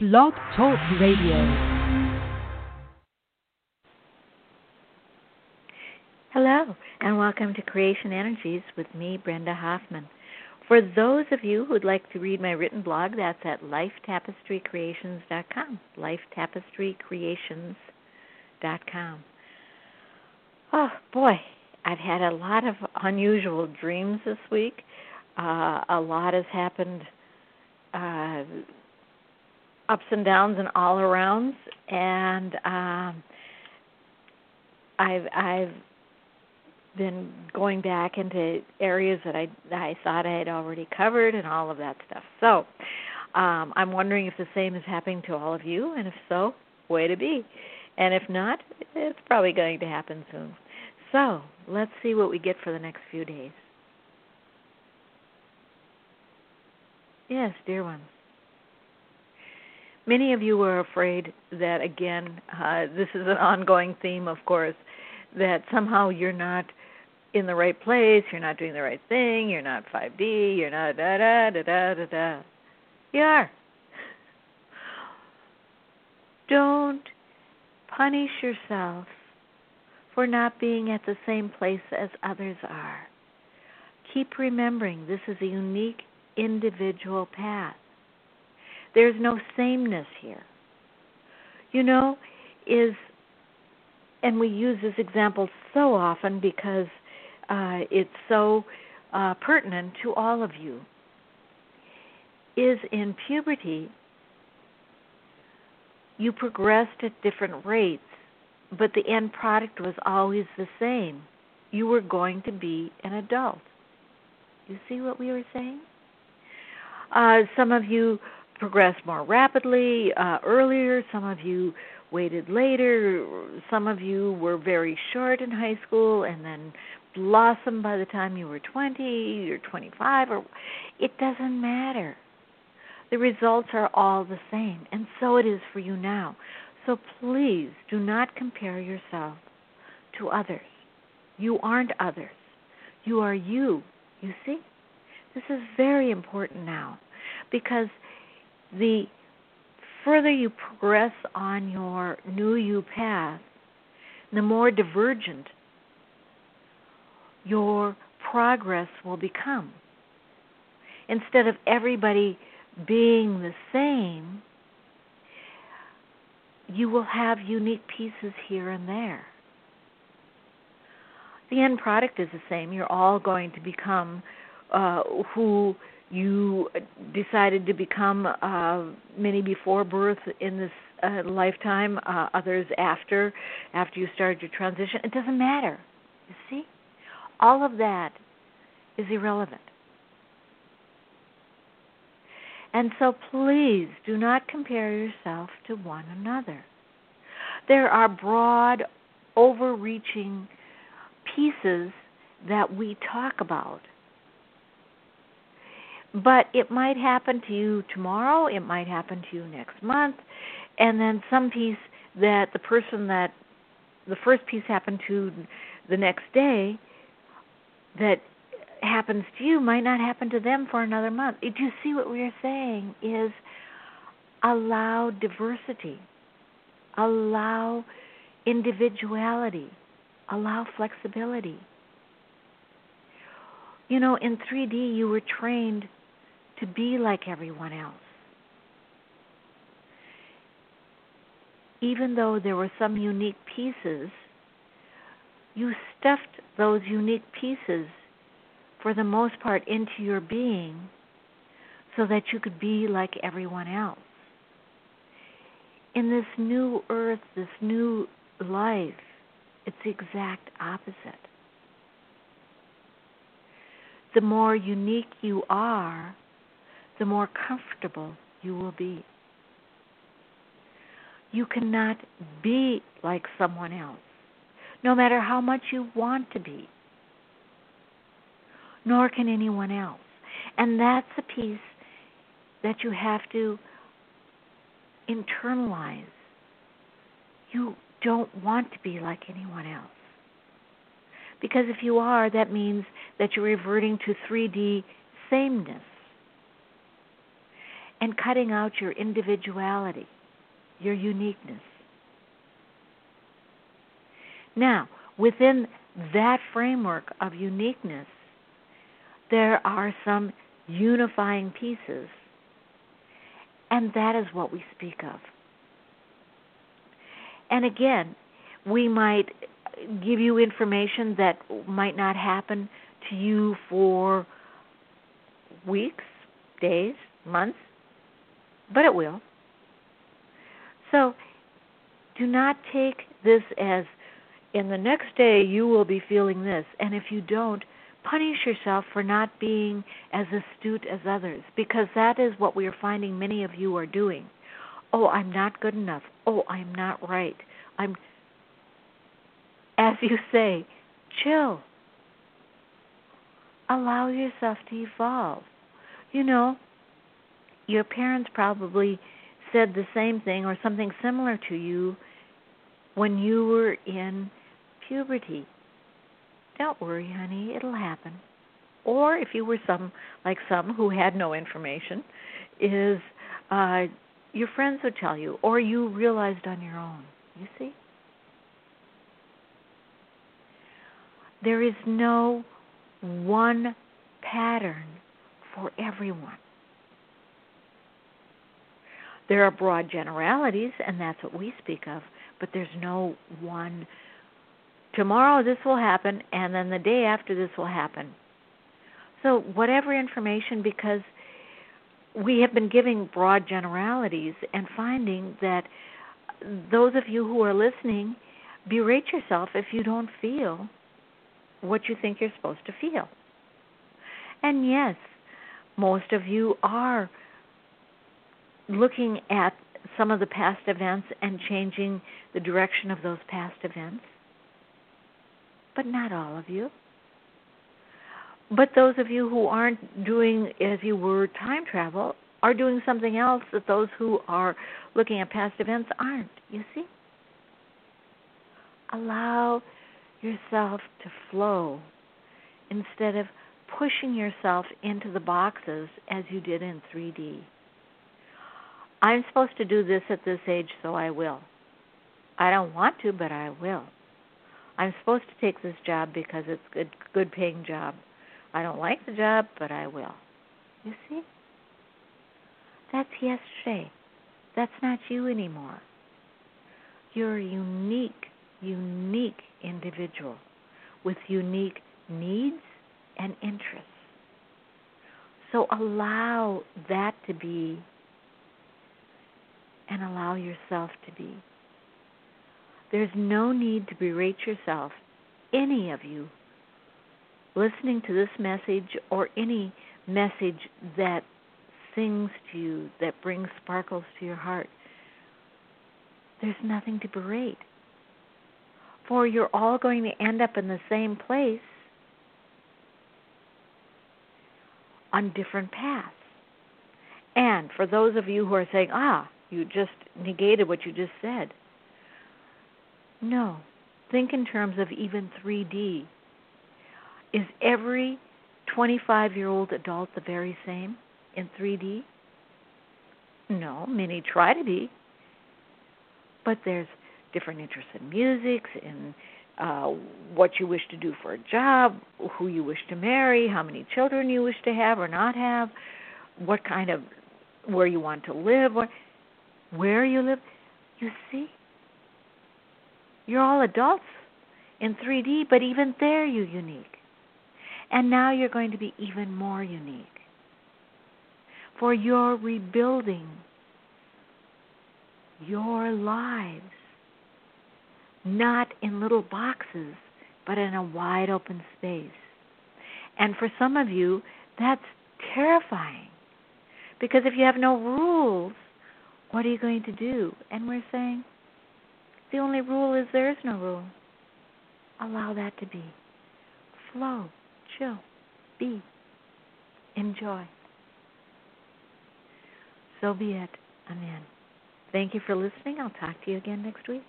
Blog Talk Radio. Hello, and welcome to Creation Energies with me, Brenda Hoffman. For those of you who'd like to read my written blog, that's at lifetapestrycreations.com. Lifetapestrycreations.com. Oh boy, I've had a lot of unusual dreams this week. Uh, a lot has happened, uh, ups and downs and all arounds, and um, I've I've been going back into areas that I I thought I had already covered and all of that stuff. So um, I'm wondering if the same is happening to all of you, and if so, way to be. And if not, it's probably going to happen soon. So let's see what we get for the next few days. Yes, dear ones. Many of you were afraid that, again, uh, this is an ongoing theme, of course, that somehow you're not in the right place, you're not doing the right thing, you're not 5D, you're not da da da da da da. You are. Don't punish yourself for not being at the same place as others are. Keep remembering this is a unique individual path. There's no sameness here. You know, is, and we use this example so often because uh, it's so uh, pertinent to all of you, is in puberty, you progressed at different rates, but the end product was always the same. You were going to be an adult. You see what we were saying? Uh, some of you progressed more rapidly uh, earlier, some of you waited later, some of you were very short in high school and then blossomed by the time you were 20 or 25 or it doesn't matter. The results are all the same, and so it is for you now. So please do not compare yourself to others. You aren't others. You are you. You see? This is very important now because the further you progress on your new you path, the more divergent your progress will become. Instead of everybody being the same, you will have unique pieces here and there. The end product is the same. You're all going to become uh, who you decided to become uh, many before birth in this uh, lifetime, uh, others after, after you started your transition. It doesn't matter. You see? All of that is irrelevant. And so please do not compare yourself to one another. There are broad, overreaching pieces that we talk about. But it might happen to you tomorrow, it might happen to you next month, and then some piece that the person that the first piece happened to the next day that happens to you might not happen to them for another month. Do you see what we are saying? Is allow diversity, allow individuality, allow flexibility. You know, in 3D, you were trained to be like everyone else. Even though there were some unique pieces, you stuffed those unique pieces for the most part into your being so that you could be like everyone else. In this new earth, this new life, it's the exact opposite. The more unique you are, the more comfortable you will be. You cannot be like someone else, no matter how much you want to be nor can anyone else. And that's a piece that you have to internalize. You don't want to be like anyone else. Because if you are, that means that you're reverting to 3D sameness. And cutting out your individuality, your uniqueness. Now, within that framework of uniqueness, there are some unifying pieces, and that is what we speak of. And again, we might give you information that might not happen to you for weeks, days, months, but it will. So do not take this as in the next day you will be feeling this, and if you don't, punish yourself for not being as astute as others, because that is what we are finding many of you are doing. Oh, I'm not good enough. Oh, I'm not right. I'm, as you say, chill. Allow yourself to evolve. You know, your parents probably said the same thing or something similar to you when you were in puberty. Don't worry, honey, it'll happen. Or if you were some like some who had no information, is uh your friends would tell you or you realized on your own. You see? There is no one pattern for everyone. There are broad generalities, and that's what we speak of, but there's no one. Tomorrow this will happen, and then the day after this will happen. So, whatever information, because we have been giving broad generalities and finding that those of you who are listening, berate yourself if you don't feel what you think you're supposed to feel. And yes, most of you are looking at some of the past events and changing the direction of those past events. But not all of you. But those of you who aren't doing as you were time travel are doing something else that those who are looking at past events aren't, you see? Allow yourself to flow instead of pushing yourself into the boxes as you did in 3D. I'm supposed to do this at this age, so I will. I don't want to, but I will. I'm supposed to take this job because it's a good good paying job. I don't like the job, but I will. You see? That's yesterday. That's not you anymore. You're a unique, unique individual with unique needs and interests. So allow that to be and allow yourself to be. There's no need to berate yourself, any of you, listening to this message or any message that sings to you, that brings sparkles to your heart. There's nothing to berate. For you're all going to end up in the same place on different paths. And for those of you who are saying, ah, you just negated what you just said. No. Think in terms of even 3D. Is every 25 year old adult the very same in 3D? No, many try to be. But there's different interests in music, in uh, what you wish to do for a job, who you wish to marry, how many children you wish to have or not have, what kind of where you want to live, what, where you live. You see, you're all adults in 3D, but even there you're unique. And now you're going to be even more unique. For you're rebuilding your lives not in little boxes, but in a wide open space. And for some of you, that's terrifying. Because if you have no rules, what are you going to do? And we're saying, the only rule is there is no rule. Allow that to be. Flow, chill, be, enjoy. So be it. Amen. Thank you for listening. I'll talk to you again next week.